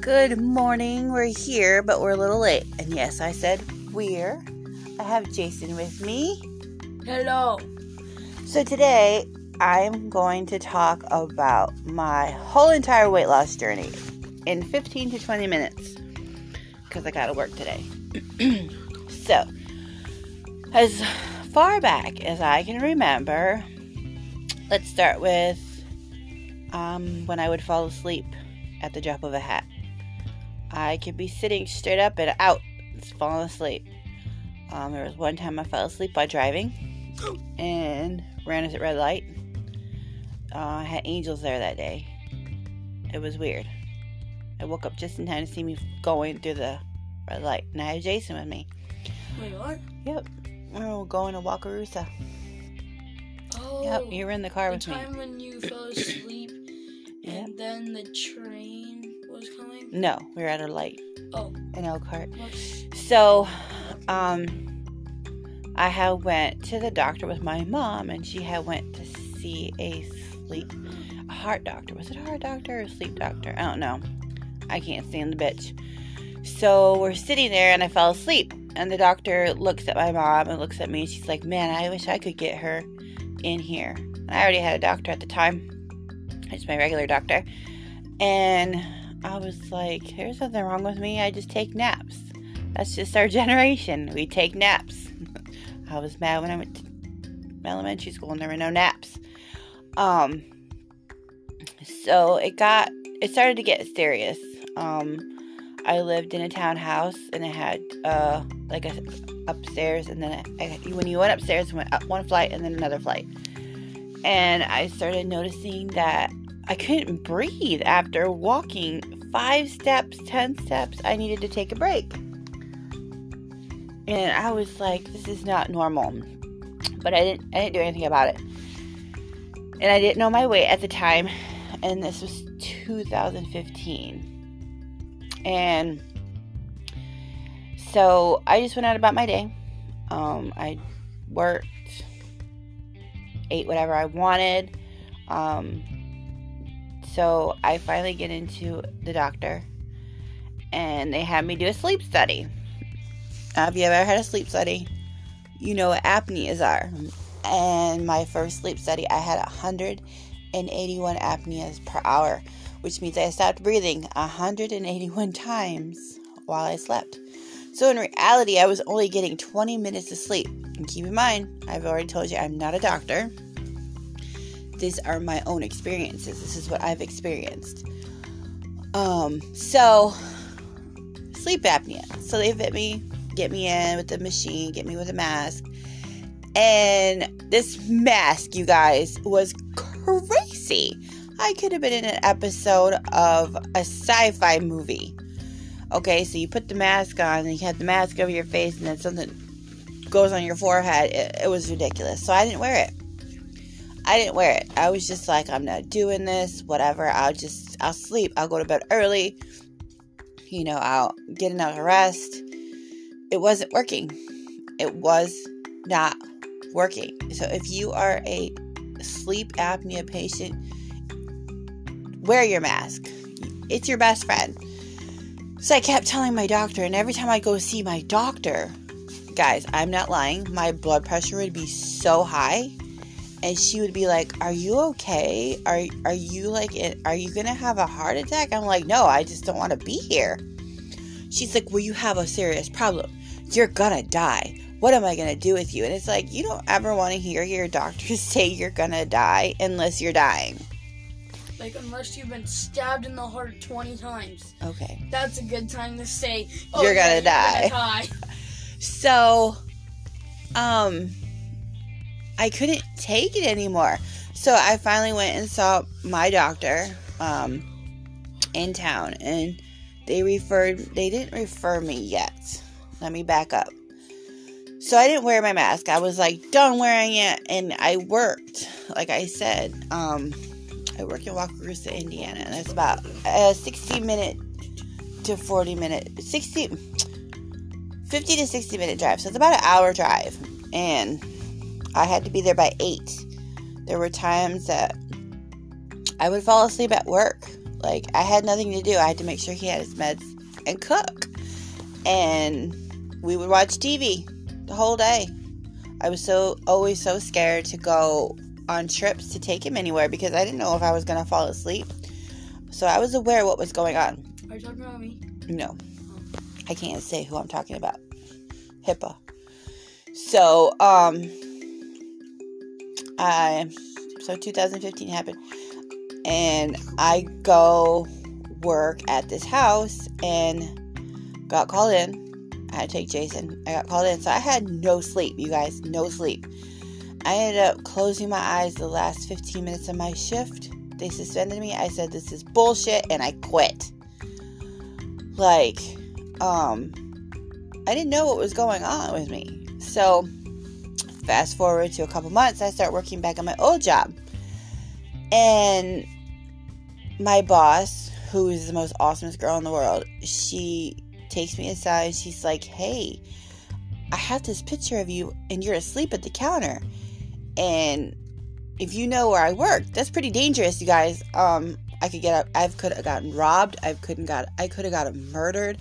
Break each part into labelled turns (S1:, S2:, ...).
S1: Good morning. We're here, but we're a little late. And yes, I said we're. I have Jason with me.
S2: Hello.
S1: So today I'm going to talk about my whole entire weight loss journey in 15 to 20 minutes because I got to work today. so, as far back as I can remember, let's start with um, when I would fall asleep at the drop of a hat. I could be sitting straight up and out, just falling asleep. Um, there was one time I fell asleep while driving and ran at a red light. Uh, I had angels there that day. It was weird. I woke up just in time to see me going through the red light, and I had Jason with me.
S2: Wait, what?
S1: Yep, we were going to Wakarusa.
S2: Oh.
S1: Yep, you were in the car
S2: the
S1: with me.
S2: time when you fell asleep
S1: Yep.
S2: and then the train was coming.
S1: No, we were at a light
S2: Oh,
S1: in Elkhart. So, um, I had went to the doctor with my mom, and she had went to see a sleep, a heart doctor. Was it a heart doctor or a sleep doctor? I don't know. I can't stand the bitch. So we're sitting there, and I fell asleep. And the doctor looks at my mom and looks at me, and she's like, "Man, I wish I could get her in here." And I already had a doctor at the time. It's my regular doctor, and I was like, "There's nothing wrong with me. I just take naps." That's just our generation. We take naps. I was mad when I went to elementary school and there were no naps. Um, so it got, it started to get serious. Um, I lived in a townhouse and it had uh like a upstairs and then I, when you went upstairs, went up one flight and then another flight. And I started noticing that I couldn't breathe after walking five steps, ten steps. I needed to take a break. And I was like, this is not normal. But I didn't I didn't do anything about it. And I didn't know my weight at the time. And this was 2015. And so I just went out about my day. Um, I worked, ate whatever I wanted. Um, so I finally get into the doctor, and they had me do a sleep study. If you ever had a sleep study, you know what apneas are. And my first sleep study, I had 181 apneas per hour, which means I stopped breathing 181 times while I slept. So in reality, I was only getting 20 minutes of sleep. And keep in mind, I've already told you I'm not a doctor. These are my own experiences. This is what I've experienced. Um, so sleep apnea. So they fit me, get me in with the machine, get me with a mask. And this mask, you guys, was crazy. I could have been in an episode of a sci fi movie. Okay, so you put the mask on and you have the mask over your face, and then something goes on your forehead. It, it was ridiculous. So I didn't wear it. I didn't wear it. I was just like, I'm not doing this, whatever. I'll just, I'll sleep. I'll go to bed early. You know, I'll get enough rest. It wasn't working. It was not working. So if you are a sleep apnea patient, wear your mask. It's your best friend. So I kept telling my doctor, and every time I go see my doctor, guys, I'm not lying, my blood pressure would be so high. And she would be like, "Are you okay? Are are you like are you going to have a heart attack?" I'm like, "No, I just don't want to be here." She's like, "Well, you have a serious problem. You're going to die. What am I going to do with you?" And it's like, "You don't ever want to hear your doctor say you're going to die unless you're dying."
S2: Like, unless you've been stabbed in the heart 20 times.
S1: Okay.
S2: That's a good time to say,
S1: You're gonna die."
S2: You're gonna die.
S1: So, um, I couldn't take it anymore. So I finally went and saw my doctor, um, in town, and they referred. They didn't refer me yet. Let me back up. So I didn't wear my mask. I was like done wearing it, and I worked. Like I said, um, I work in Wakarusa, Indiana, and it's about a 60 minute to 40 minute, 60, 50 to 60 minute drive. So it's about an hour drive. And I had to be there by 8. There were times that I would fall asleep at work Like, I had nothing to do. I had to make sure he had his meds and cook. And we would watch TV the whole day. I was so always so scared to go on trips to take him anywhere because I didn't know if I was going to fall asleep. So I was aware what was going on.
S2: Are you talking about me?
S1: No. I can't say who I'm talking about. HIPAA. So, um, I, so 2015 happened, and I go work at this house and got called in. I had to take Jason. I got called in, so I had no sleep, you guys, no sleep. I ended up closing my eyes the last 15 minutes of my shift. They suspended me. I said, This is bullshit, and I quit. Like, um, I didn't know what was going on with me. So, fast forward to a couple months, I start working back at my old job. And my boss, who is the most awesomest girl in the world, she takes me aside. She's like, Hey, I have this picture of you and you're asleep at the counter. And if you know where I work, that's pretty dangerous, you guys. Um, I could get up. I could have gotten robbed. I couldn't got I could have gotten murdered.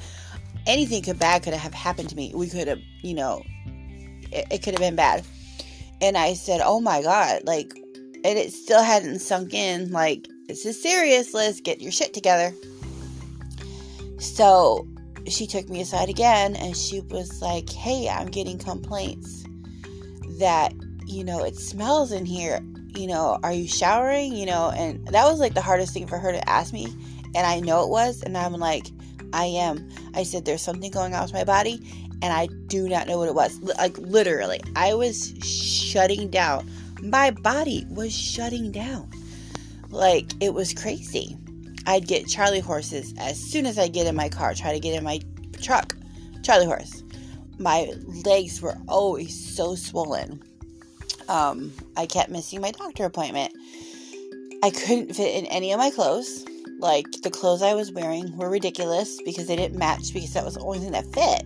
S1: Anything could bad could have happened to me. We could have, you know, it, it could have been bad. And I said, "Oh my god!" Like, and it still hadn't sunk in. Like, this is serious. Let's get your shit together. So she took me aside again, and she was like, "Hey, I'm getting complaints that you know it smells in here you know, are you showering? You know, and that was like the hardest thing for her to ask me. And I know it was. And I'm like, I am. I said, there's something going on with my body. And I do not know what it was. Like, literally, I was shutting down. My body was shutting down. Like, it was crazy. I'd get Charlie horses as soon as I get in my car, try to get in my truck. Charlie horse. My legs were always so swollen um, I kept missing my doctor appointment. I couldn't fit in any of my clothes. Like the clothes I was wearing were ridiculous because they didn't match because that was the only thing that fit.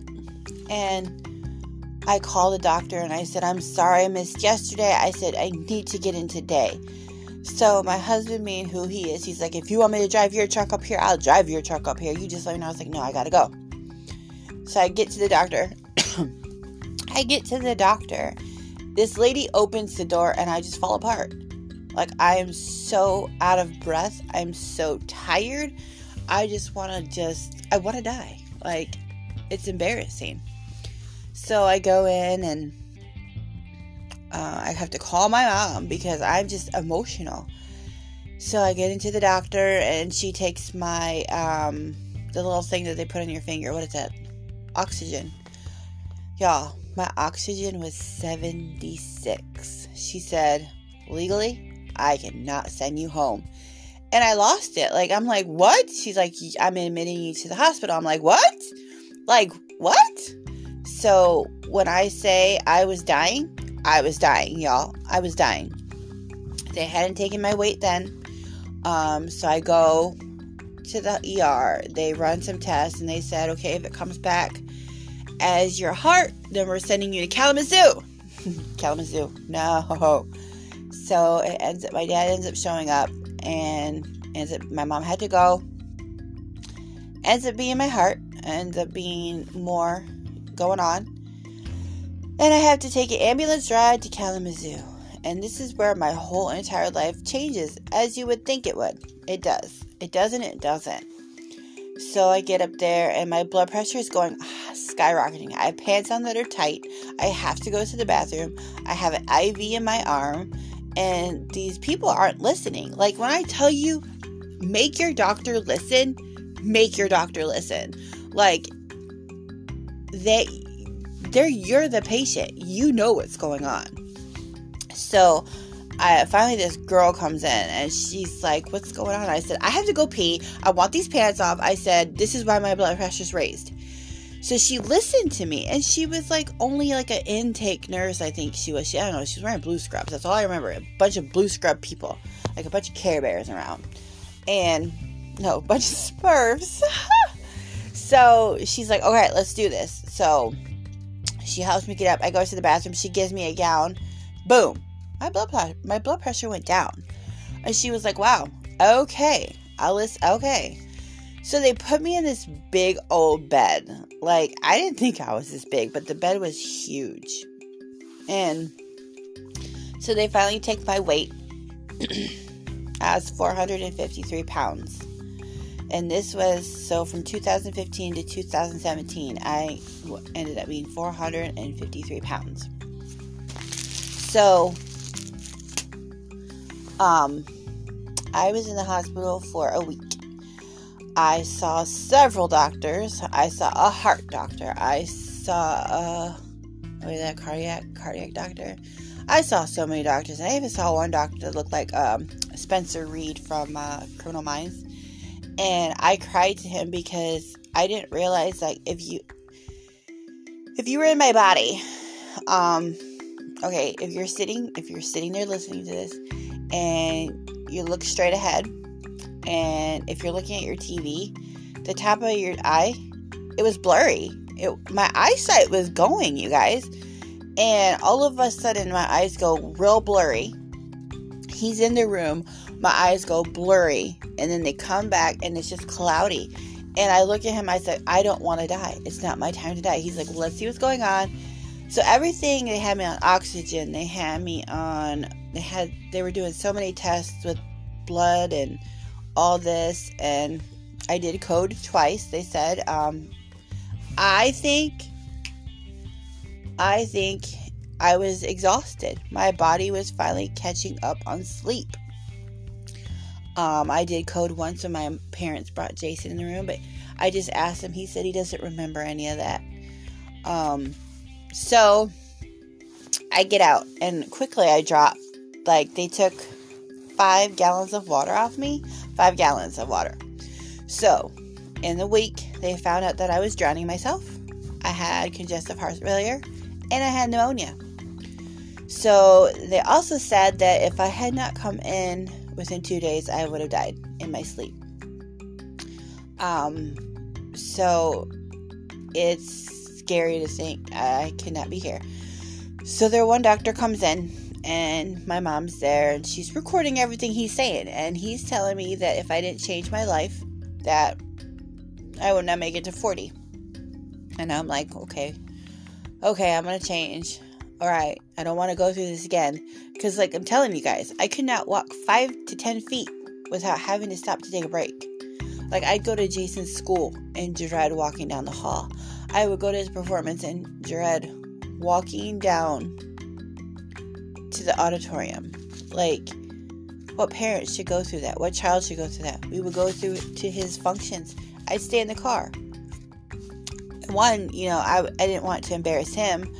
S1: And I called the doctor and I said, I'm sorry I missed yesterday. I said, I need to get in today. So my husband, being who he is, he's like, if you want me to drive your truck up here, I'll drive your truck up here. You just let me know. I was like, no, I gotta go. So I get to the doctor. I get to the doctor this lady opens the door and I just fall apart. Like, I am so out of breath. I'm so tired. I just want to just, I want to die. Like, it's embarrassing. So I go in and uh, I have to call my mom because I'm just emotional. So I get into the doctor and she takes my, um, the little thing that they put on your finger. What is that? Oxygen. Y'all, my oxygen was 76. She said, legally, I cannot send you home. And I lost it. Like, I'm like, what? She's like, I'm admitting you to the hospital. I'm like, what? Like, what? So when I say I was dying, I was dying, y'all. I was dying. They hadn't taken my weight then. Um, so I go to the ER. They run some tests and they said, okay, if it comes back as your heart, then we're sending you to Kalamazoo. Kalamazoo, no. So it ends up, my dad ends up showing up, and ends up, my mom had to go. Ends up being my heart, ends up being more going on. And I have to take an ambulance ride to Kalamazoo. And this is where my whole entire life changes, as you would think it would. It does. It doesn't, it doesn't. So I get up there and my blood pressure is going skyrocketing. I have pants on that are tight. I have to go to the bathroom. I have an IV in my arm. And these people aren't listening. Like when I tell you, make your doctor listen, make your doctor listen. Like they they're you're the patient. You know what's going on. So I finally this girl comes in and she's like, "What's going on?" I said, "I have to go pee. I want these pants off." I said, "This is why my blood pressure's raised." So she listened to me and she was like only like an intake nurse, I think she was. She, I don't know, she was wearing blue scrubs. That's all I remember. A bunch of blue scrub people, like a bunch of Care Bears around. And no, a bunch of Smurfs. so she's like, "Okay, let's do this." So she helps me get up. I go to the bathroom. She gives me a gown. Boom my blood my blood pressure went down. And she was like, "Wow, okay, Alice, okay. So they put me in this big old bed. Like, I didn't think I was this big, but the bed was huge. And so they finally take my weight as 453 pounds. And this was so from 2015 to 2017, I ended up being 453 pounds. So, um, I was in the hospital for a week. I saw several doctors. I saw a heart doctor. I saw a what is that cardiac cardiac doctor. I saw so many doctors. and I even saw one doctor that looked like um, Spencer Reid from uh, Criminal Minds, and I cried to him because I didn't realize like if you if you were in my body, um, okay, if you're sitting if you're sitting there listening to this, and you look straight ahead, and if you're looking at your TV, the top of your eye, it was blurry. It, my eyesight was going, you guys and all of a sudden, my eyes go real blurry. He's in the room, my eyes go blurry, and then they come back and it's just cloudy. And I look at him, I said, I don't want to die. It's not my time to die. He's like, let's see what's going on. So everything they had me on oxygen, they had me on they had they were doing so many tests with blood and all this and I did code twice. They said, um, I think I think I was exhausted. My body was finally catching up on sleep. Um, I did code once when my parents brought Jason in the room, but I just asked him. He said he doesn't remember any of that. Um, so I get out and quickly I drop. Like they took five gallons of water off me, five gallons of water. So in the week, they found out that I was drowning myself. I had congestive heart failure and I had pneumonia. So they also said that if I had not come in within two days, I would have died in my sleep. Um, so it's scary to think I cannot be here. So their one doctor comes in and my mom's there and she's recording everything he's saying and he's telling me that if I didn't change my life that I would not make it to 40. And I'm like, okay, okay, I'm gonna change. All right, I don't want to go through this again because, like, I'm telling you guys, I could not walk five to ten feet without having to stop to take a break. Like, I'd go to Jason's school and dread walking down the hall. I would go to his performance and dread walking down to the auditorium. Like, what parents should go through that? What child should go through that? We would go through to his functions. I'd stay in the car one, you know, I, I didn't want to embarrass him,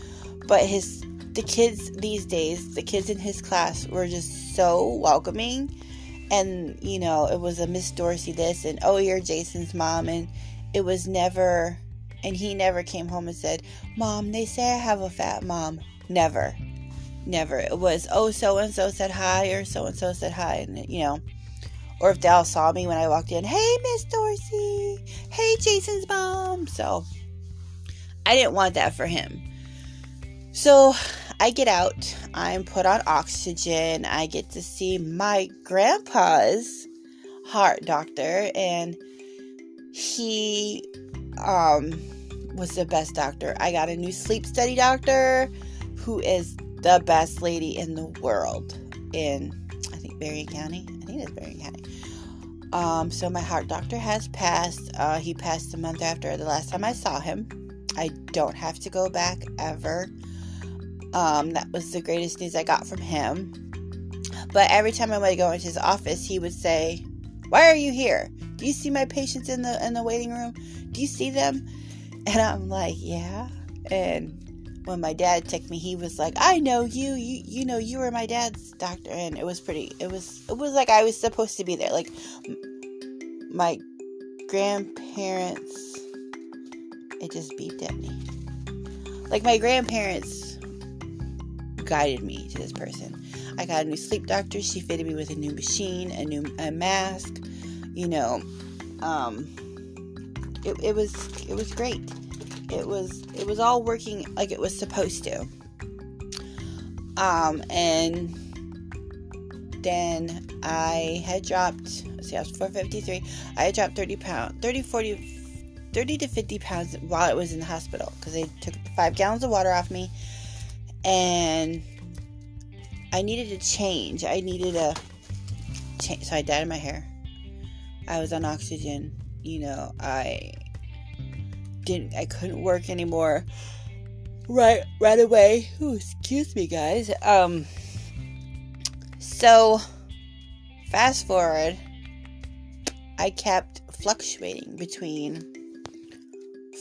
S1: but his the kids these days, the kids in his class were just so welcoming. And, you know, it was a Miss Dorsey this and oh, you're Jason's mom. And it was never, and he never came home and said, Mom, they say I have a fat mom. Never. Never. It was, oh, so and so said hi, or so and so said hi. And, you know, or if Dal saw me when I walked in, hey, Miss Dorsey. Hey, Jason's mom. So, I didn't want that for him. So I get out, I'm put on oxygen, I get to see my grandpa's heart doctor, and he um, was the best doctor. I got a new sleep study doctor who is the best lady in the world in, I think, Berrien County. I think it's Berrien County. Um, so my heart doctor has passed. Uh, he passed a month after the last time I saw him. I don't have to go back ever. Um, that was the greatest news I got from him. But every time I would go into his office, he would say, "Why are you here? Do you see my patients in the in the waiting room? Do you see them?" And I'm like, "Yeah." And when my dad took me, he was like, "I know you. You you know you were my dad's doctor." And it was pretty. It was it was like I was supposed to be there. Like my grandparents it just beeped at me. Like my grandparents guided me to this person. I got a new sleep doctor. She fitted me with a new machine, a new a mask. You know, um, it, it was it was great. It was it was all working like it was supposed to. Um, and then I had dropped, see, I was 453. I had dropped 30 pounds, 30, 40, 30 to 50 pounds while I was in the hospital because they took five gallons of water off me and I needed to change. I needed a change. So I dyed my hair. I was on oxygen. You know, I didn't, I couldn't work anymore right, right away. Ooh, excuse me, guys. Um, so fast forward, I kept fluctuating between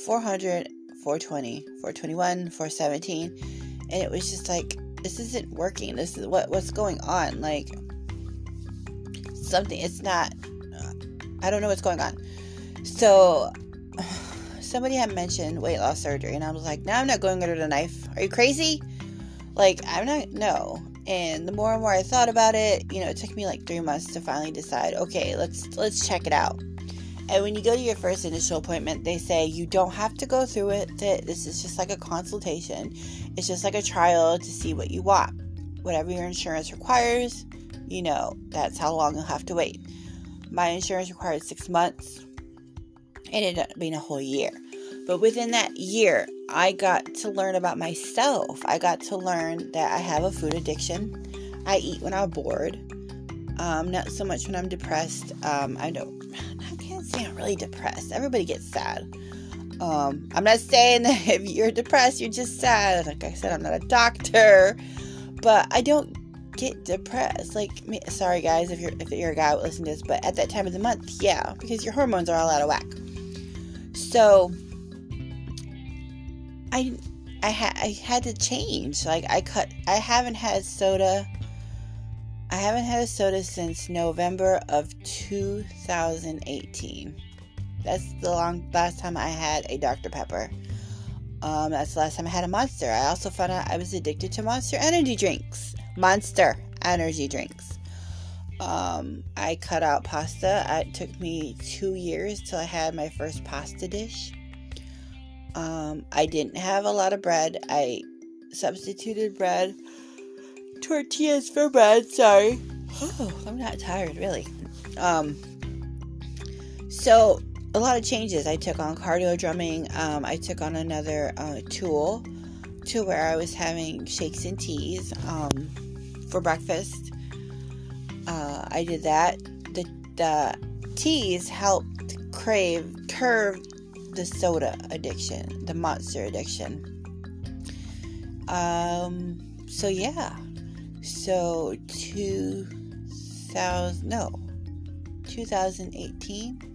S1: 400, 420, 421, 417, and it was just like this isn't working. This is what what's going on. Like something. It's not. I don't know what's going on. So somebody had mentioned weight loss surgery, and I was like, "No, I'm not going under the knife. Are you crazy? Like, I'm not. No." And the more and more I thought about it, you know, it took me like three months to finally decide. Okay, let's let's check it out. And when you go to your first initial appointment, they say you don't have to go through with it. This is just like a consultation. It's just like a trial to see what you want. Whatever your insurance requires, you know, that's how long you'll have to wait. My insurance required six months. It ended up being a whole year. But within that year, I got to learn about myself. I got to learn that I have a food addiction. I eat when I'm bored. Um, not so much when I'm depressed. Um, I don't. I can't say I'm really depressed. Everybody gets sad. Um, I'm not saying that if you're depressed, you're just sad. Like I said, I'm not a doctor, but I don't get depressed. Like, me, sorry guys, if you're if you're a guy listening to this, but at that time of the month, yeah, because your hormones are all out of whack. So, I I had I had to change. Like I cut. I haven't had soda. I haven't had a soda since November of 2018. That's the long last time I had a Dr Pepper. Um, that's the last time I had a Monster. I also found out I was addicted to Monster energy drinks. Monster energy drinks. Um, I cut out pasta. It took me two years till I had my first pasta dish. Um, I didn't have a lot of bread. I substituted bread, tortillas for bread. Sorry. Oh, I'm not tired, really. Um, so a lot of changes. I took on cardio drumming. Um, I took on another uh, tool to where I was having shakes and teas um, for breakfast. Uh, I did that. The, the teas helped crave curve the soda addiction, the monster addiction. Um, so yeah. So 2000 no 2018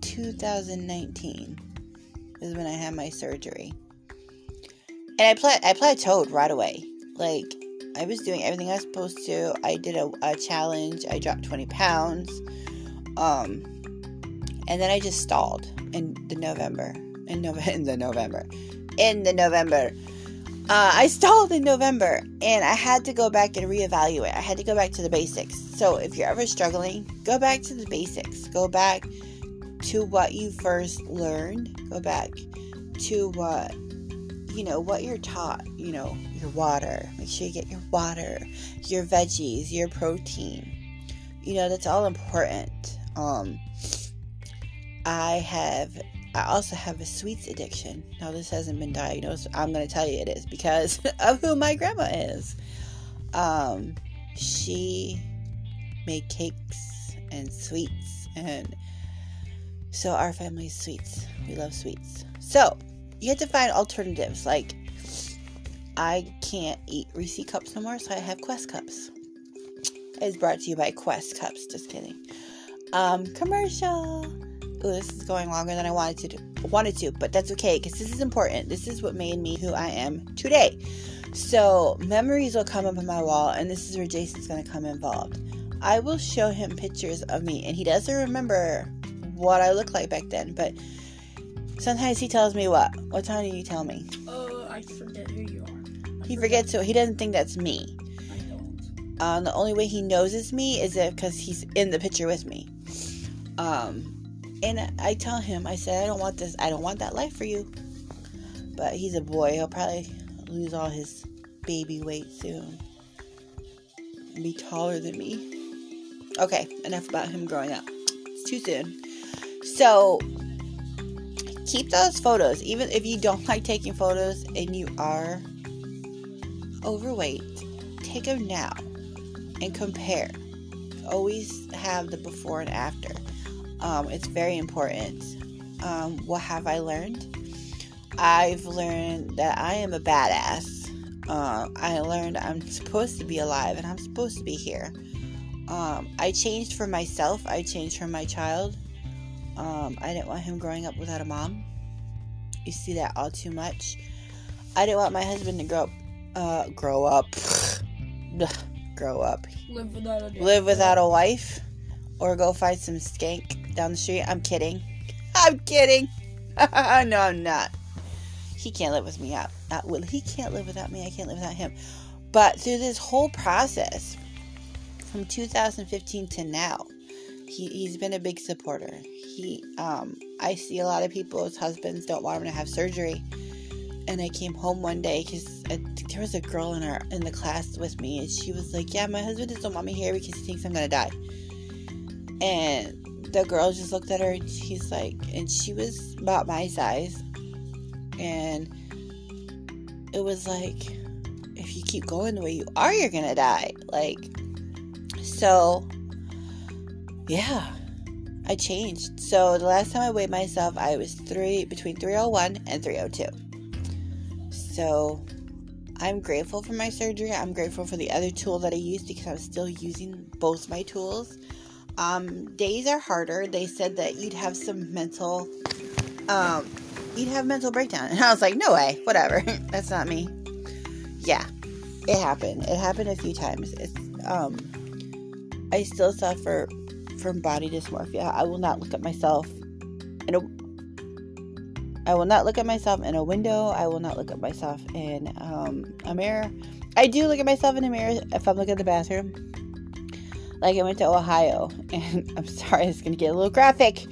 S1: 2019 is when I had my surgery. And I pla- I plateaued right away. Like I was doing everything I was supposed to. I did a, a challenge. I dropped 20 pounds. Um, and then I just stalled in the November. In, no- in the November. In the November. Uh, I stalled in November and I had to go back and reevaluate. I had to go back to the basics. So if you're ever struggling, go back to the basics. Go back to what you first learned. Go back to what, you know, what you're taught. You know, your water. Make sure you get your water, your veggies, your protein. You know, that's all important. Um, I have I also have a sweets addiction. Now, this hasn't been diagnosed. I'm going to tell you it is because of who my grandma is. Um, she made cakes and sweets, and so our family's sweets. We love sweets. So you have to find alternatives. Like, I can't eat Reese cups no more, so I have Quest cups. It's brought to you by Quest cups. Just kidding. Um, commercial. Ooh, this is going longer than I wanted to do, wanted to, but that's okay because this is important. This is what made me who I am today. So memories will come up on my wall, and this is where Jason's going to come involved. I will show him pictures of me, and he doesn't remember what I looked like back then, but sometimes he tells me what. What time do you tell me?
S2: Uh, I forget who you are. I
S1: He
S2: forget.
S1: forgets, so he doesn't think that's me.
S2: I don't.
S1: Um, the only way he knows it's me is if because he's in the picture with me. Um, and I tell him, I said, I don't want this, I don't want that life for you. But he's a boy, he'll probably lose all his baby weight soon. and be taller than me. Okay, enough about him growing up. It's too soon. So, keep those photos. Even if you don't like taking photos and you are overweight, take them now and compare. Always have the before and after. Um, it's very important. Um, what have I learned? I've learned that I am a badass. Uh, I learned I'm supposed to be alive and I'm supposed to be here. Um, I changed for myself. I changed for my child. Um, I didn't want him growing up without a mom. You see that all too much. I didn't want my husband to grow up. Uh, grow up. grow up.
S2: Live without a
S1: Live without a wife, or go find some skank down the street. I'm kidding. I'm kidding. no, I'm not. He can't live with me out. Not well, he can't live without me. I can't live without him. But through this whole process, from 2015 to now, he, he's been a big supporter. He, um, I see a lot of people's husbands don't want him to have surgery. And I came home one day because there was a girl in our in the class with me, and she was like, "Yeah, my husband doesn't want me here because he thinks I'm gonna die." And the girl just looked at her, and he's like, and she was about my size, and it was like, if you keep going the way you are, you're gonna die. Like, so yeah, I changed. So the last time I weighed myself, I was three between 301 and 302. So I'm grateful for my surgery. I'm grateful for the other tool that I used because I was still using both my tools. Um, days are harder. They said that you'd have some mental, um, you'd have mental breakdown, and I was like, no way, whatever. That's not me. Yeah, it happened. It happened a few times. It's um, I still suffer from body dysmorphia. I will not look at myself in a I will not look at myself in a window. I will not look at myself in um, a mirror. I do look at myself in a mirror if I'm looking at the bathroom. Like I went to Ohio, and I'm sorry, it's gonna get a little graphic.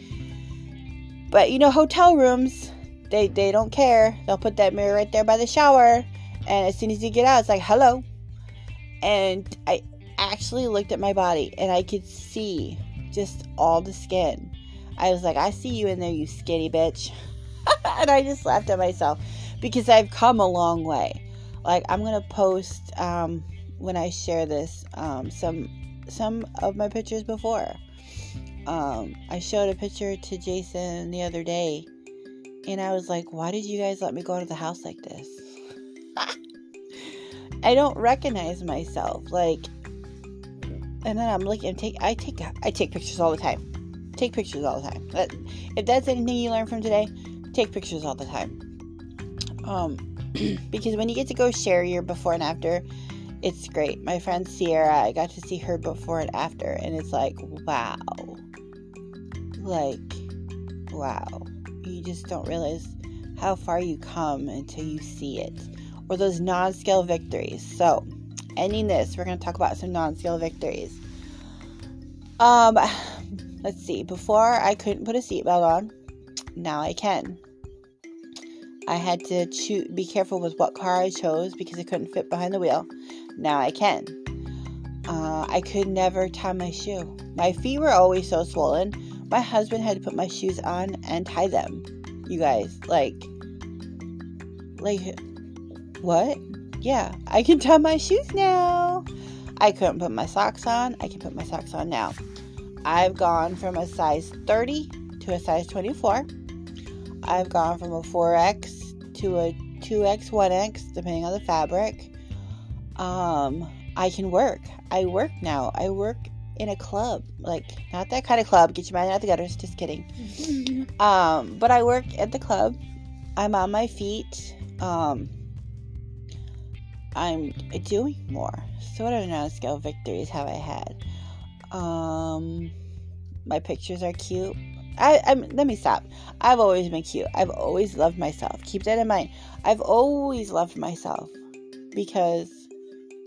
S1: But you know, hotel rooms, they they don't care. They'll put that mirror right there by the shower, and as soon as you get out, it's like hello. And I actually looked at my body, and I could see just all the skin. I was like, I see you in there, you skinny bitch. and I just laughed at myself because I've come a long way. Like I'm gonna post um, when I share this um, some some of my pictures before. Um, I showed a picture to Jason the other day, and I was like, "Why did you guys let me go to the house like this?" I don't recognize myself, like, and then I'm looking. Take I take I take pictures all the time. Take pictures all the time. If that's anything you learn from today, take pictures all the time. Um, because when you get to go share your before and after, it's great. My friend Sierra, I got to see her before and after, and it's like, wow. Like, wow. You just don't realize how far you come until you see it. Or those non scale victories. So, ending this, we're going to talk about some non scale victories. Um, let's see. Before, I couldn't put a seatbelt on. Now I can. I had to choose, be careful with what car I chose because I couldn't fit behind the wheel. Now I can. Uh, I could never tie my shoe. My feet were always so swollen. My husband had to put my shoes on and tie them. You guys, like, like, what? Yeah, I can tie my shoes now. I couldn't put my socks on. I can put my socks on now. I've gone from a size 30 to a size 24. I've gone from a 4X to a 2X, 1X, depending on the fabric. Um, I can work. I work now. I work in a club. Like, not that kind of club. Get your mind out of the gutters. Just kidding. um, but I work at the club. I'm on my feet. Um, I'm doing more. So, what other non scale victories have I had? Um, my pictures are cute. I, I'm, let me stop. I've always been cute. I've always loved myself. Keep that in mind. I've always loved myself because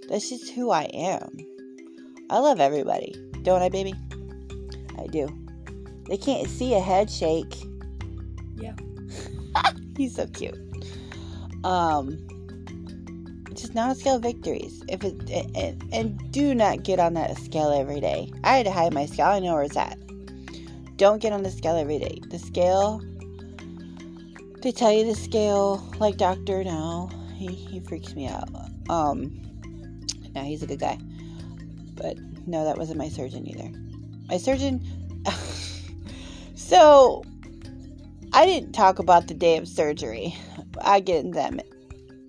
S1: that's just who I am. I love everybody, don't I, baby? I do. They can't see a head shake.
S2: Yeah.
S1: He's so cute. Um, just non-scale victories. If it and, and do not get on that scale every day. I had to hide my scale. I know where it's at. Don't get on the scale every day. The scale. They tell you the scale, like Doctor. now. he he freaks me out. Um, no, he's a good guy. But no, that wasn't my surgeon either. My surgeon. so I didn't talk about the day of surgery. I get into them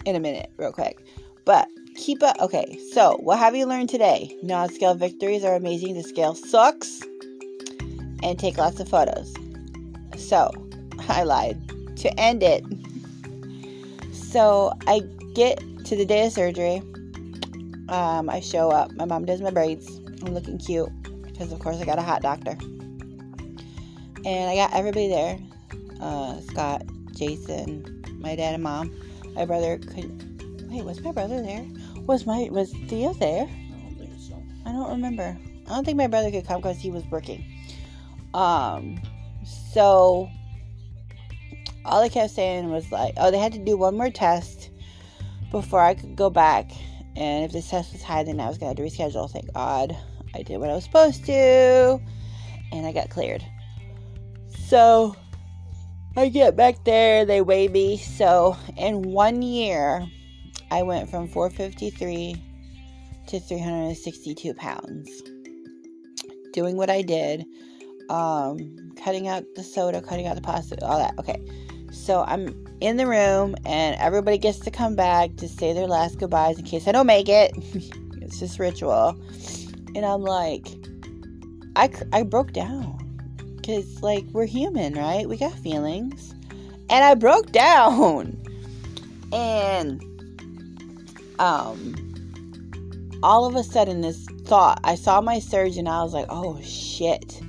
S1: in a minute, real quick. But keep up. Okay, so what have you learned today? Non scale victories are amazing. The scale sucks. And take lots of photos. So, I lied. To end it, so I get to the day of surgery. Um, I show up. My mom does my braids. I'm looking cute because, of course, I got a hot doctor. And I got everybody there uh, Scott, Jason, my dad and mom. My brother could. Wait, was my brother there? Was my was Theo there?
S2: I don't think so.
S1: I don't remember. I don't think my brother could come because he was working. Um, so all I kept saying was like, oh, they had to do one more test before I could go back. And if this test was high, then I was gonna have to reschedule. Thank God I did what I was supposed to, and I got cleared. So I get back there, they weigh me. So in one year, I went from 453 to 362 pounds. Doing what I did, um, cutting out the soda, cutting out the pasta, all that. Okay. So I'm in the room, and everybody gets to come back to say their last goodbyes in case I don't make it. it's just ritual. And I'm like, I, I broke down. Because like we're human right? We got feelings. And i broke down. And um all of a sudden this thought i saw my surgeon i was like oh shit.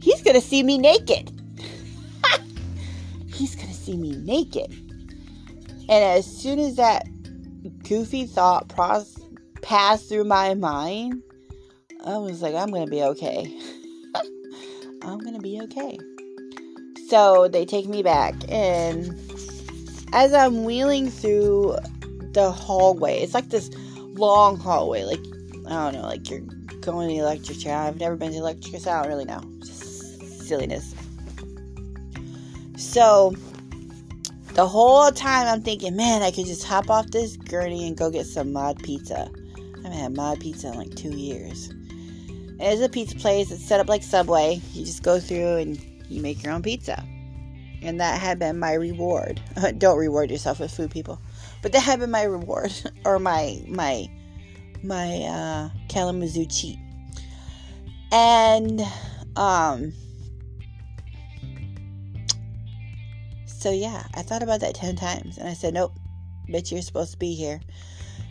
S1: He's gonna see me naked he's gonna see me naked and as soon as that goofy thought pros- passed through my mind i was like i'm gonna be okay I'm gonna be okay. So they take me back, and as I'm wheeling through the hallway, it's like this long hallway, like I don't know, like you're going to the electric chair. I've never been to electric chair, so I don't really know. Just silliness. So the whole time I'm thinking, man, I could just hop off this gurney and go get some mod pizza. I haven't had mod pizza in like two years. It's a pizza place. It's set up like Subway. You just go through and you make your own pizza. And that had been my reward. Don't reward yourself with food, people. But that had been my reward or my my my uh, Kalamazoo cheat. And um so yeah, I thought about that 10 times and I said, "Nope. Bitch, you're supposed to be here."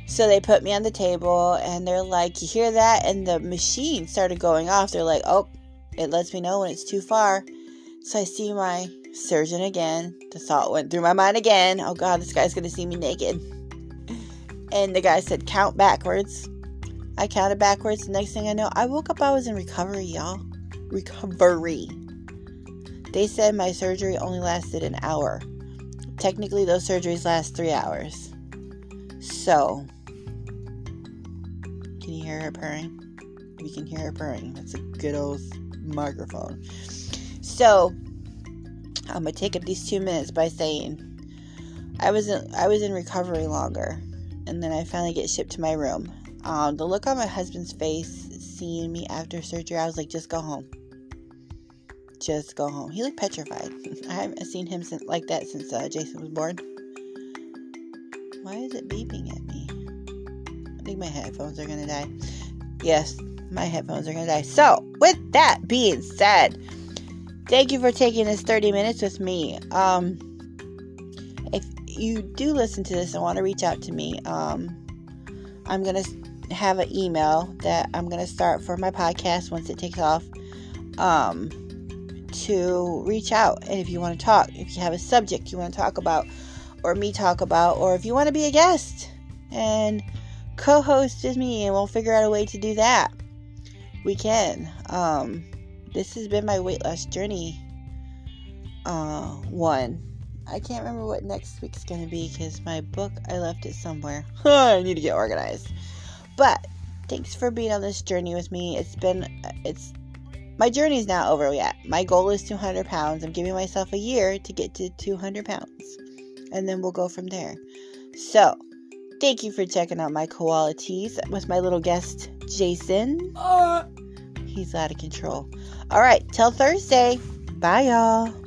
S1: So they put me on the table and they're like, You hear that? And the machine started going off. They're like, Oh, it lets me know when it's too far. So I see my surgeon again. The thought went through my mind again. Oh God, this guy's gonna see me naked. And the guy said, Count backwards. I counted backwards. The next thing I know, I woke up, I was in recovery, y'all. Recovery. They said my surgery only lasted an hour. Technically, those surgeries last three hours. So, can you hear her purring? You can hear her purring, that's a good old microphone. So, I'm gonna take up these two minutes by saying I was in, I was in recovery longer, and then I finally get shipped to my room. Um, the look on my husband's face seeing me after surgery, I was like, just go home. Just go home. He looked petrified. I haven't seen him since, like that since uh, Jason was born. Why is it beeping at me? I think my headphones are gonna die. Yes, my headphones are gonna die. So, with that being said, thank you for taking this 30 minutes with me. Um, if you do listen to this and want to reach out to me, um, I'm gonna have an email that I'm gonna start for my podcast once it takes off. Um, to reach out, and if you want to talk, if you have a subject you want to talk about or me talk about, or if you want to be a guest and co host with me, and we'll figure out a way to do that. We can. Um, this has been my weight loss journey. Uh, one. I can't remember what next week's gonna be because my book I left it somewhere. I need to get organized. But thanks for being on this journey with me. It's been it's my journey is not over yet. My goal is 200 pounds. I'm giving myself a year to get to 200 pounds, and then we'll go from there. So, thank you for checking out my koala teas with my little guest Jason.
S2: Uh.
S1: He's out of control. All right, till Thursday. Bye, y'all.